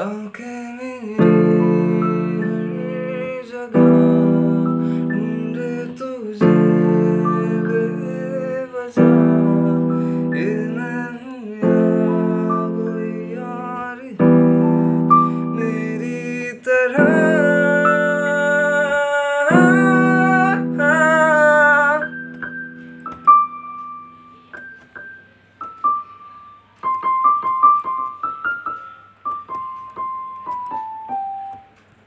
आँखें जगह तुझे बेवजह